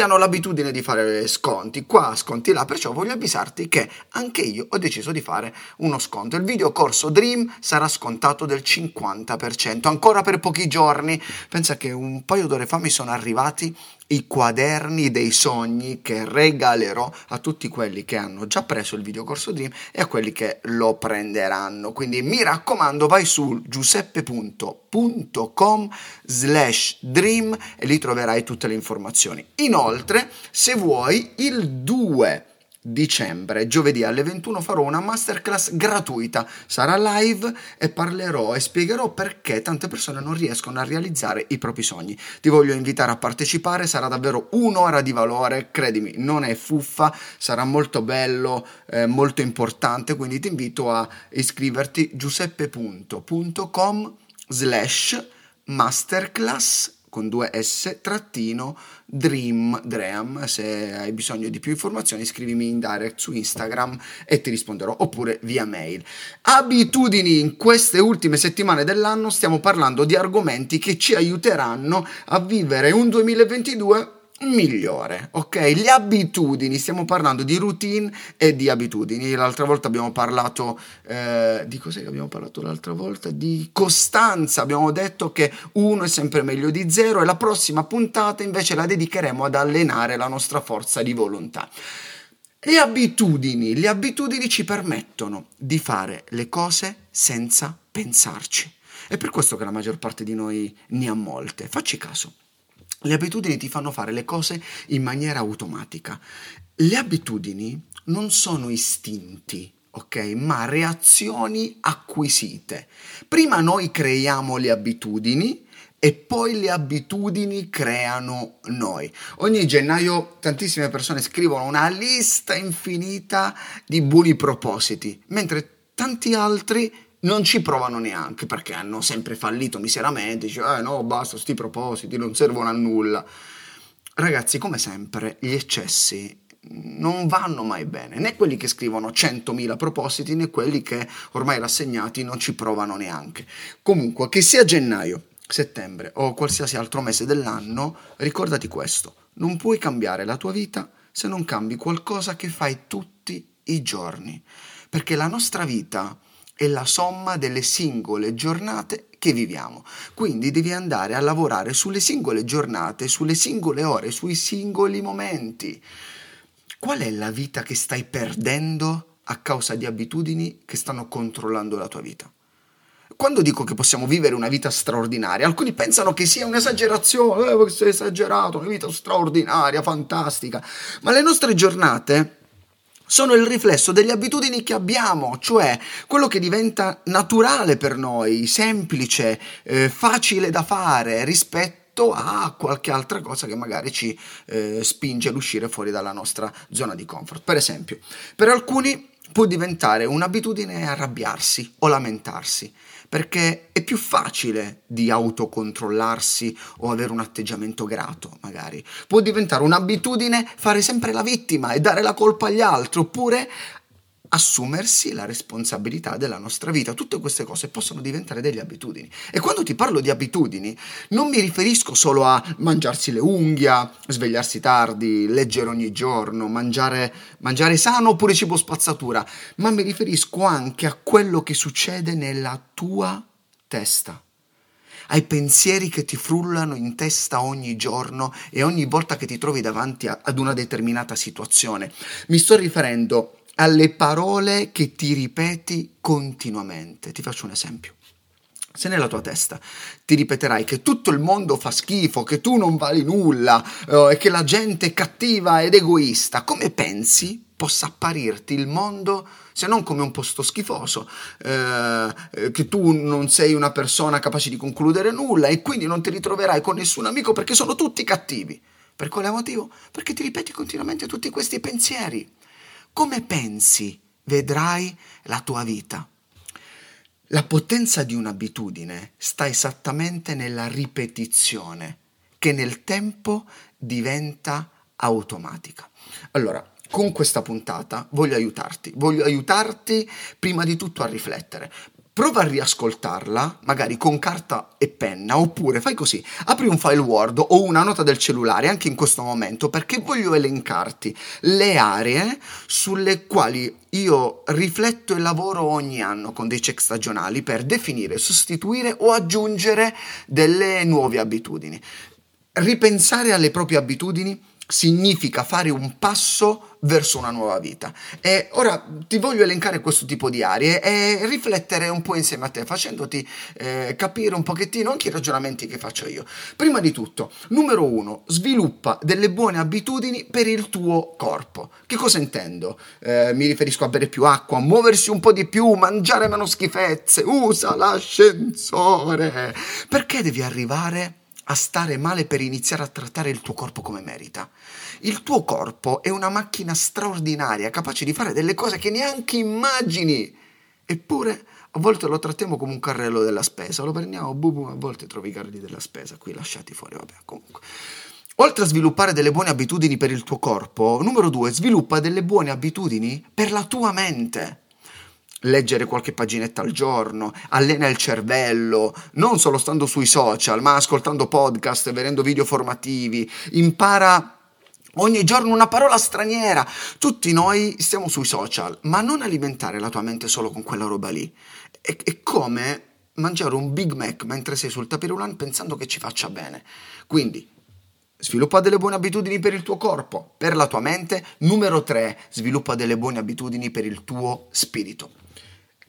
hanno l'abitudine di fare sconti qua, sconti là, perciò voglio avvisarti che anche io ho deciso di fare uno sconto. Il video corso Dream sarà scontato del 50%, ancora per pochi giorni. Pensa che un paio d'ore fa mi sono arrivati i quaderni dei sogni che regalerò a tutti quelli che hanno già preso il videocorso Dream e a quelli che lo prenderanno. Quindi mi raccomando, vai su giuseppepunto.com slash dream e lì troverai tutte le informazioni. Inoltre, se vuoi, il 2 dicembre, giovedì alle 21 farò una masterclass gratuita, sarà live e parlerò e spiegherò perché tante persone non riescono a realizzare i propri sogni. Ti voglio invitare a partecipare, sarà davvero un'ora di valore, credimi, non è fuffa, sarà molto bello, eh, molto importante, quindi ti invito a iscriverti giuseppepunto.com slash masterclass con due S trattino Dream Dream. Se hai bisogno di più informazioni, scrivimi in direct su Instagram e ti risponderò oppure via mail. Abitudini in queste ultime settimane dell'anno stiamo parlando di argomenti che ci aiuteranno a vivere un 2022 migliore, ok? Le abitudini, stiamo parlando di routine e di abitudini. L'altra volta abbiamo parlato eh, di cos'è che abbiamo parlato l'altra volta? Di costanza. Abbiamo detto che uno è sempre meglio di zero e la prossima puntata invece la dedicheremo ad allenare la nostra forza di volontà. Le abitudini, le abitudini ci permettono di fare le cose senza pensarci. È per questo che la maggior parte di noi ne ha molte. Facci caso. Le abitudini ti fanno fare le cose in maniera automatica. Le abitudini non sono istinti, ok? Ma reazioni acquisite. Prima noi creiamo le abitudini e poi le abitudini creano noi. Ogni gennaio tantissime persone scrivono una lista infinita di buoni propositi, mentre tanti altri non ci provano neanche perché hanno sempre fallito miseramente, dice eh no basta sti propositi non servono a nulla. Ragazzi, come sempre, gli eccessi non vanno mai bene, né quelli che scrivono 100.000 propositi né quelli che ormai rassegnati non ci provano neanche. Comunque, che sia gennaio, settembre o qualsiasi altro mese dell'anno, ricordati questo, non puoi cambiare la tua vita se non cambi qualcosa che fai tutti i giorni, perché la nostra vita è la somma delle singole giornate che viviamo. Quindi devi andare a lavorare sulle singole giornate, sulle singole ore, sui singoli momenti. Qual è la vita che stai perdendo a causa di abitudini che stanno controllando la tua vita? Quando dico che possiamo vivere una vita straordinaria, alcuni pensano che sia un'esagerazione, eh, sei esagerato, una vita straordinaria, fantastica, ma le nostre giornate sono il riflesso delle abitudini che abbiamo, cioè quello che diventa naturale per noi, semplice, eh, facile da fare rispetto a qualche altra cosa che magari ci eh, spinge ad uscire fuori dalla nostra zona di comfort. Per esempio, per alcuni può diventare un'abitudine arrabbiarsi o lamentarsi perché è più facile di autocontrollarsi o avere un atteggiamento grato, magari. Può diventare un'abitudine fare sempre la vittima e dare la colpa agli altri, oppure assumersi la responsabilità della nostra vita. Tutte queste cose possono diventare delle abitudini. E quando ti parlo di abitudini, non mi riferisco solo a mangiarsi le unghie, svegliarsi tardi, leggere ogni giorno, mangiare, mangiare sano oppure cibo spazzatura, ma mi riferisco anche a quello che succede nella tua testa ai pensieri che ti frullano in testa ogni giorno e ogni volta che ti trovi davanti a, ad una determinata situazione. Mi sto riferendo alle parole che ti ripeti continuamente. Ti faccio un esempio. Se nella tua testa ti ripeterai che tutto il mondo fa schifo, che tu non vali nulla eh, e che la gente è cattiva ed egoista, come pensi possa apparirti il mondo se non come un posto schifoso, eh, eh, che tu non sei una persona capace di concludere nulla e quindi non ti ritroverai con nessun amico perché sono tutti cattivi. Per quale motivo? Perché ti ripeti continuamente tutti questi pensieri come pensi vedrai la tua vita? La potenza di un'abitudine sta esattamente nella ripetizione, che nel tempo diventa automatica. Allora, con questa puntata voglio aiutarti, voglio aiutarti prima di tutto a riflettere. Prova a riascoltarla, magari con carta e penna, oppure fai così, apri un file Word o una nota del cellulare anche in questo momento perché voglio elencarti le aree sulle quali io rifletto e lavoro ogni anno con dei check stagionali per definire, sostituire o aggiungere delle nuove abitudini. Ripensare alle proprie abitudini significa fare un passo verso una nuova vita. E ora ti voglio elencare questo tipo di aree e riflettere un po' insieme a te, facendoti eh, capire un pochettino anche i ragionamenti che faccio io. Prima di tutto, numero uno, sviluppa delle buone abitudini per il tuo corpo. Che cosa intendo? Eh, mi riferisco a bere più acqua, muoversi un po' di più, mangiare meno schifezze, usa l'ascensore. Perché devi arrivare a stare male per iniziare a trattare il tuo corpo come merita. Il tuo corpo è una macchina straordinaria, capace di fare delle cose che neanche immagini. Eppure a volte lo trattiamo come un carrello della spesa, lo prendiamo, bubu, a volte trovi i carri della spesa qui lasciati fuori, vabbè, comunque. Oltre a sviluppare delle buone abitudini per il tuo corpo, numero due, sviluppa delle buone abitudini per la tua mente leggere qualche paginetta al giorno, allena il cervello, non solo stando sui social, ma ascoltando podcast, vedendo video formativi, impara ogni giorno una parola straniera. Tutti noi stiamo sui social, ma non alimentare la tua mente solo con quella roba lì. È, è come mangiare un Big Mac mentre sei sul tapirulan pensando che ci faccia bene. Quindi, Sviluppa delle buone abitudini per il tuo corpo, per la tua mente. Numero 3, sviluppa delle buone abitudini per il tuo spirito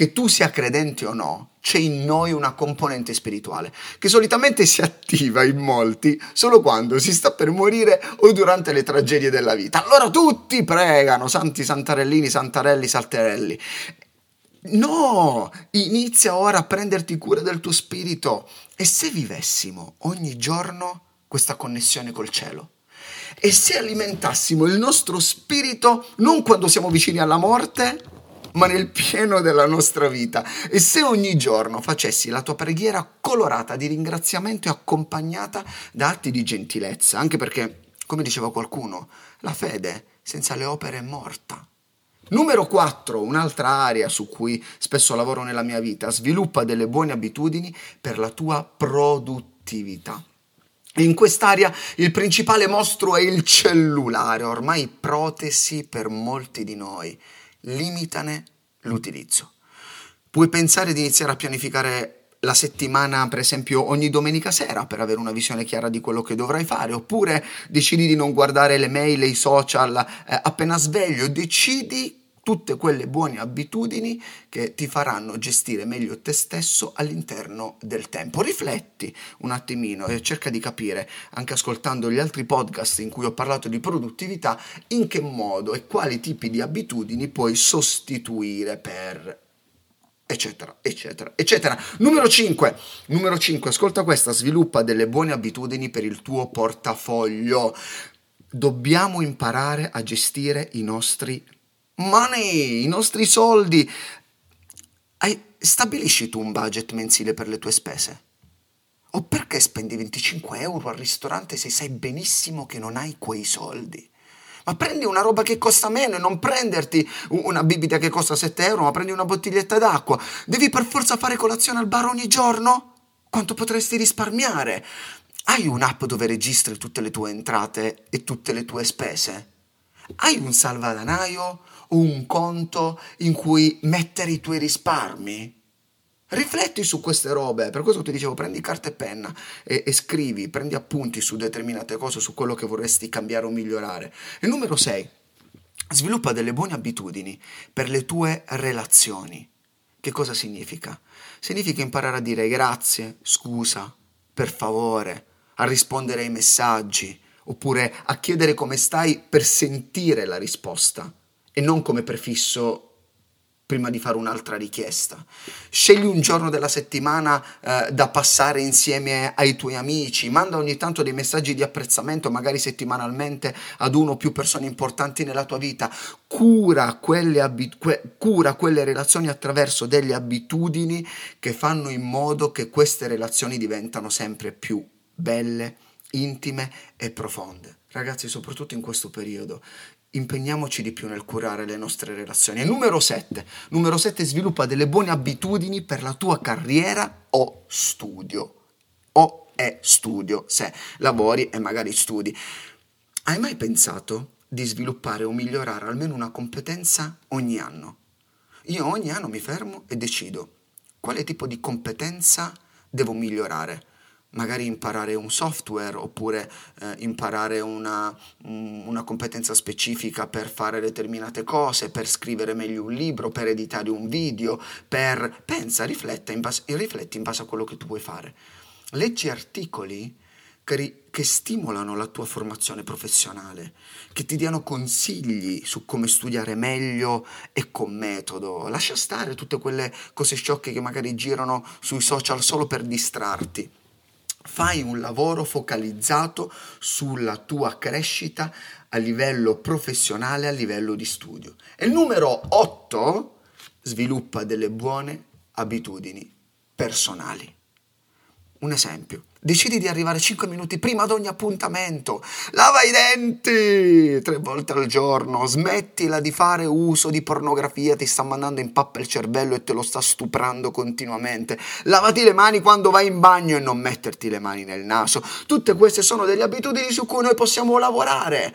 che tu sia credente o no, c'è in noi una componente spirituale che solitamente si attiva in molti solo quando si sta per morire o durante le tragedie della vita. Allora tutti pregano, santi santarellini, santarelli, salterelli. No, inizia ora a prenderti cura del tuo spirito. E se vivessimo ogni giorno questa connessione col cielo? E se alimentassimo il nostro spirito non quando siamo vicini alla morte, ma nel pieno della nostra vita. E se ogni giorno facessi la tua preghiera colorata di ringraziamento e accompagnata da atti di gentilezza, anche perché, come diceva qualcuno, la fede senza le opere è morta. Numero 4, un'altra area su cui spesso lavoro nella mia vita, sviluppa delle buone abitudini per la tua produttività. In quest'area il principale mostro è il cellulare, ormai protesi per molti di noi limitane l'utilizzo. Puoi pensare di iniziare a pianificare la settimana, per esempio, ogni domenica sera per avere una visione chiara di quello che dovrai fare, oppure decidi di non guardare le mail i social eh, appena sveglio, decidi tutte quelle buone abitudini che ti faranno gestire meglio te stesso all'interno del tempo. Rifletti un attimino e cerca di capire, anche ascoltando gli altri podcast in cui ho parlato di produttività, in che modo e quali tipi di abitudini puoi sostituire per eccetera, eccetera, eccetera. Numero 5, numero 5, ascolta questa, sviluppa delle buone abitudini per il tuo portafoglio. Dobbiamo imparare a gestire i nostri money, i nostri soldi. Hai, stabilisci tu un budget mensile per le tue spese? O perché spendi 25 euro al ristorante se sai benissimo che non hai quei soldi? Ma prendi una roba che costa meno e non prenderti una bibita che costa 7 euro, ma prendi una bottiglietta d'acqua. Devi per forza fare colazione al bar ogni giorno? Quanto potresti risparmiare? Hai un'app dove registri tutte le tue entrate e tutte le tue spese? Hai un salvadanaio un conto in cui mettere i tuoi risparmi? Rifletti su queste robe, per questo ti dicevo prendi carta e penna e, e, scrivi, prendi appunti su determinate cose, su quello che vorresti cambiare o migliorare. E numero 6, sviluppa delle buone abitudini per le tue relazioni. Che cosa significa? Significa imparare a dire grazie, scusa, per favore, a rispondere ai messaggi, oppure a chiedere come stai per sentire la risposta e non come prefisso prima di fare un'altra richiesta. Scegli un giorno della settimana eh, da passare insieme ai tuoi amici, manda ogni tanto dei messaggi di apprezzamento, magari settimanalmente, ad uno o più persone importanti nella tua vita. Cura quelle, abit- que- cura quelle relazioni attraverso delle abitudini che fanno in modo che queste relazioni diventano sempre più belle, intime e profonde. Ragazzi, soprattutto in questo periodo, impegniamoci di più nel curare le nostre relazioni. E numero 7. Numero 7 sviluppa delle buone abitudini per la tua carriera o studio. O è studio, se lavori e magari studi. Hai mai pensato di sviluppare o migliorare almeno una competenza ogni anno? Io ogni anno mi fermo e decido quale tipo di competenza devo migliorare magari imparare un software oppure eh, imparare una, una, competenza specifica per fare determinate cose, per scrivere meglio un libro, per editare un video, per... pensa, rifletta in base, rifletti in base a quello che tu vuoi fare. Leggi articoli che, che stimolano la tua formazione professionale, che ti diano consigli su come studiare meglio e con metodo. Lascia stare tutte quelle cose sciocche che magari girano sui social solo per distrarti fai un lavoro focalizzato sulla tua crescita a livello professionale, a livello di studio. E il numero 8 sviluppa delle buone abitudini personali. Un esempio, decidi di arrivare 5 minuti prima ad ogni appuntamento, lava i denti tre volte al giorno, smettila di fare uso di pornografia, ti sta mandando in pappa il cervello e te lo sta stuprando continuamente, lavati le mani quando vai in bagno e non metterti le mani nel naso. Tutte queste sono delle abitudini su cui noi possiamo lavorare.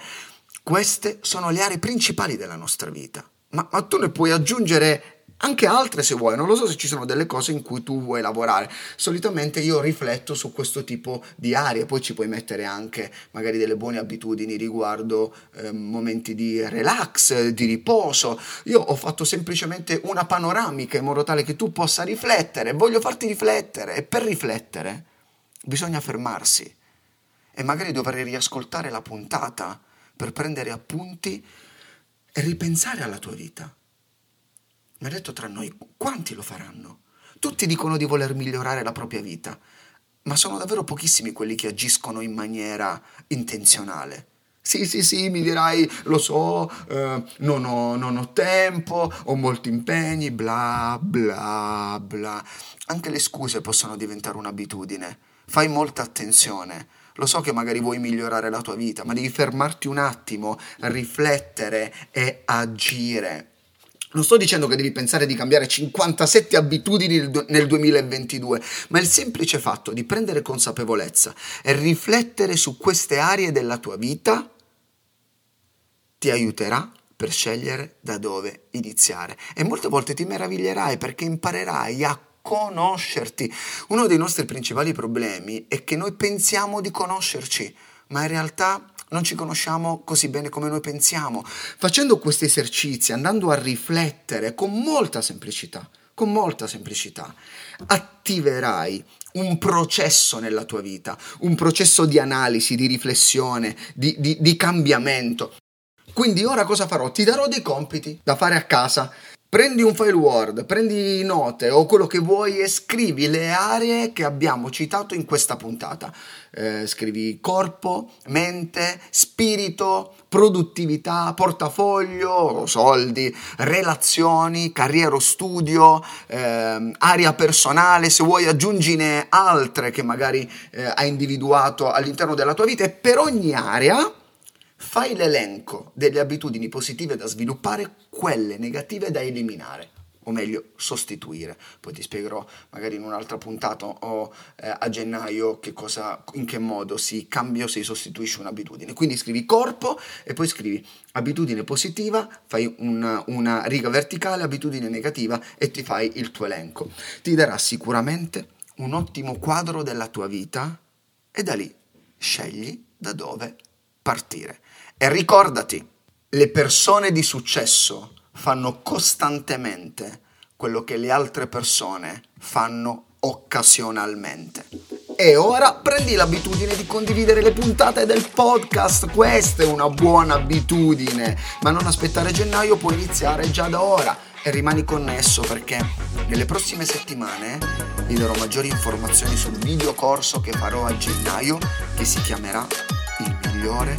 Queste sono le aree principali della nostra vita. Ma, ma tu ne puoi aggiungere anche altre se vuoi, non lo so se ci sono delle cose in cui tu vuoi lavorare. Solitamente io rifletto su questo tipo di aree, poi ci puoi mettere anche magari delle buone abitudini riguardo eh, momenti di relax, di riposo. Io ho fatto semplicemente una panoramica in modo tale che tu possa riflettere, voglio farti riflettere e per riflettere bisogna fermarsi e magari dovrei riascoltare la puntata per prendere appunti e ripensare alla tua vita. Ma detto tra noi, quanti lo faranno? Tutti dicono di voler migliorare la propria vita, ma sono davvero pochissimi quelli che agiscono in maniera intenzionale. Sì, sì, sì, mi dirai, lo so, eh, non, ho, non ho tempo, ho molti impegni, bla, bla, bla. Anche le scuse possono diventare un'abitudine. Fai molta attenzione. Lo so che magari vuoi migliorare la tua vita, ma devi fermarti un attimo, riflettere e agire. Non sto dicendo che devi pensare di cambiare 57 abitudini nel 2022, ma il semplice fatto di prendere consapevolezza e riflettere su queste aree della tua vita ti aiuterà per scegliere da dove iniziare. E molte volte ti meraviglierai perché imparerai a conoscerti. Uno dei nostri principali problemi è che noi pensiamo di conoscerci, ma in realtà non ci conosciamo così bene come noi pensiamo. Facendo questi esercizi, andando a riflettere con molta semplicità, con molta semplicità, attiverai un processo nella tua vita, un processo di analisi, di riflessione, di, di, di cambiamento. Quindi ora cosa farò? Ti darò dei compiti da fare a casa Prendi un file Word, prendi note o quello che vuoi e scrivi le aree che abbiamo citato in questa puntata. Eh, scrivi corpo, mente, spirito, produttività, portafoglio, soldi, relazioni, carriera studio, eh, area personale, se vuoi aggiungine altre che magari eh, hai individuato all'interno della tua vita e per ogni area Fai l'elenco delle abitudini positive da sviluppare, quelle negative da eliminare o meglio sostituire. Poi ti spiegherò magari in un'altra puntata o eh, a gennaio che cosa, in che modo si cambia o si sostituisce un'abitudine. Quindi scrivi corpo e poi scrivi abitudine positiva, fai una, una riga verticale, abitudine negativa e ti fai il tuo elenco. Ti darà sicuramente un ottimo quadro della tua vita e da lì scegli da dove partire. E ricordati, le persone di successo fanno costantemente quello che le altre persone fanno occasionalmente. E ora prendi l'abitudine di condividere le puntate del podcast, questa è una buona abitudine, ma non aspettare gennaio, puoi iniziare già da ora. E rimani connesso perché nelle prossime settimane vi darò maggiori informazioni sul video corso che farò a gennaio che si chiamerà Il migliore